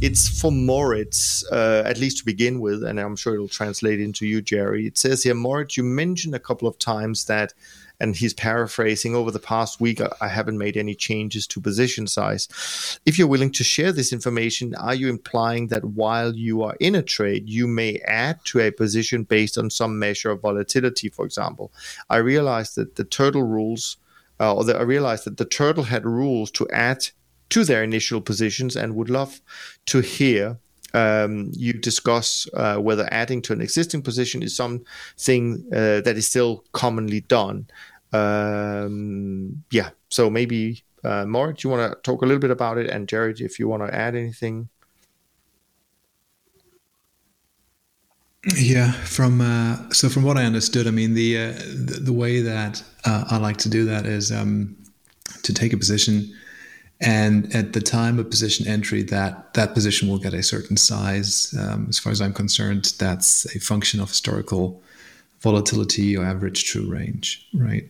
it's for Moritz, uh, at least to begin with, and I'm sure it'll translate into you, Jerry. It says here, Moritz, you mentioned a couple of times that, and he's paraphrasing, over the past week, I haven't made any changes to position size. If you're willing to share this information, are you implying that while you are in a trade, you may add to a position based on some measure of volatility, for example? I realized that the turtle rules, uh, or that I realized that the turtle had rules to add to their initial positions and would love to hear um, you discuss uh, whether adding to an existing position is something uh, that is still commonly done. Um, yeah, so maybe uh, you want to talk a little bit about it? And Jerry, if you want to add anything. Yeah, from uh, so from what I understood, I mean the uh, the, the, way that uh, I like to do that is um, to take a position and at the time of position entry, that that position will get a certain size. Um, as far as I'm concerned, that's a function of historical volatility or average true range, right?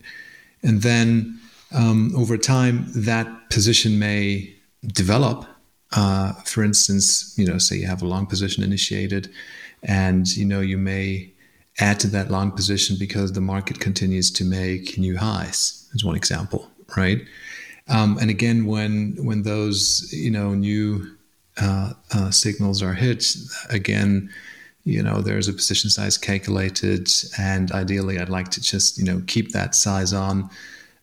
And then um, over time, that position may develop. Uh, for instance, you know, say you have a long position initiated, and you know you may add to that long position because the market continues to make new highs. As one example, right? Um, and again, when when those you know new uh, uh, signals are hit, again, you know there's a position size calculated, and ideally, I'd like to just you know keep that size on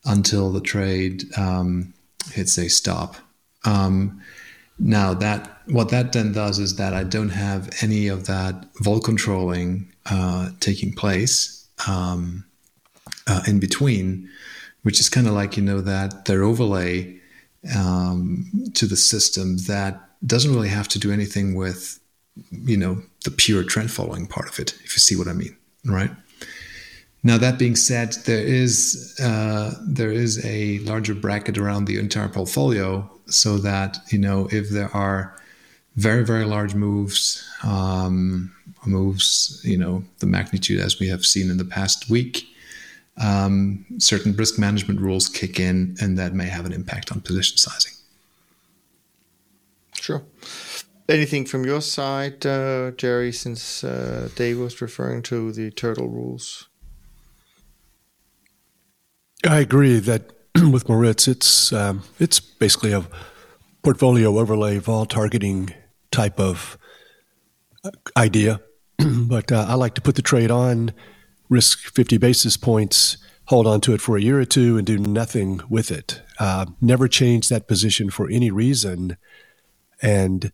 until the trade um, hits a stop. Um, now that what that then does is that I don't have any of that vol controlling uh, taking place um, uh, in between which is kind of like you know that their overlay um, to the system that doesn't really have to do anything with you know the pure trend following part of it if you see what i mean right? Now that being said there is uh, there is a larger bracket around the entire portfolio so that you know if there are very very large moves um, moves you know the magnitude as we have seen in the past week um, certain risk management rules kick in, and that may have an impact on position sizing. Sure. Anything from your side, uh, Jerry, since uh, Dave was referring to the turtle rules? I agree that with Moritz, it's um, it's basically a portfolio overlay vol targeting type of uh, idea. but uh, I like to put the trade on risk 50 basis points, hold on to it for a year or two, and do nothing with it. Uh, never change that position for any reason. And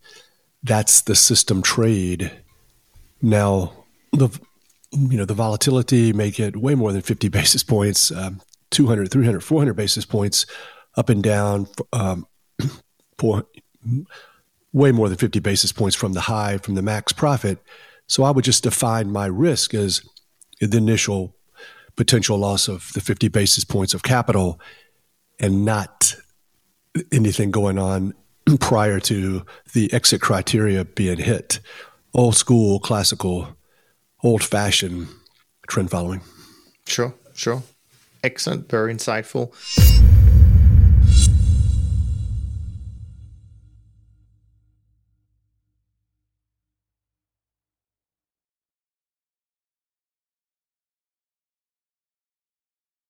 that's the system trade. Now, the you know the volatility make it way more than 50 basis points, um, 200, 300, 400 basis points up and down, um, for way more than 50 basis points from the high, from the max profit. So I would just define my risk as the initial potential loss of the 50 basis points of capital and not anything going on prior to the exit criteria being hit. Old school, classical, old fashioned trend following. Sure, sure. Excellent, very insightful.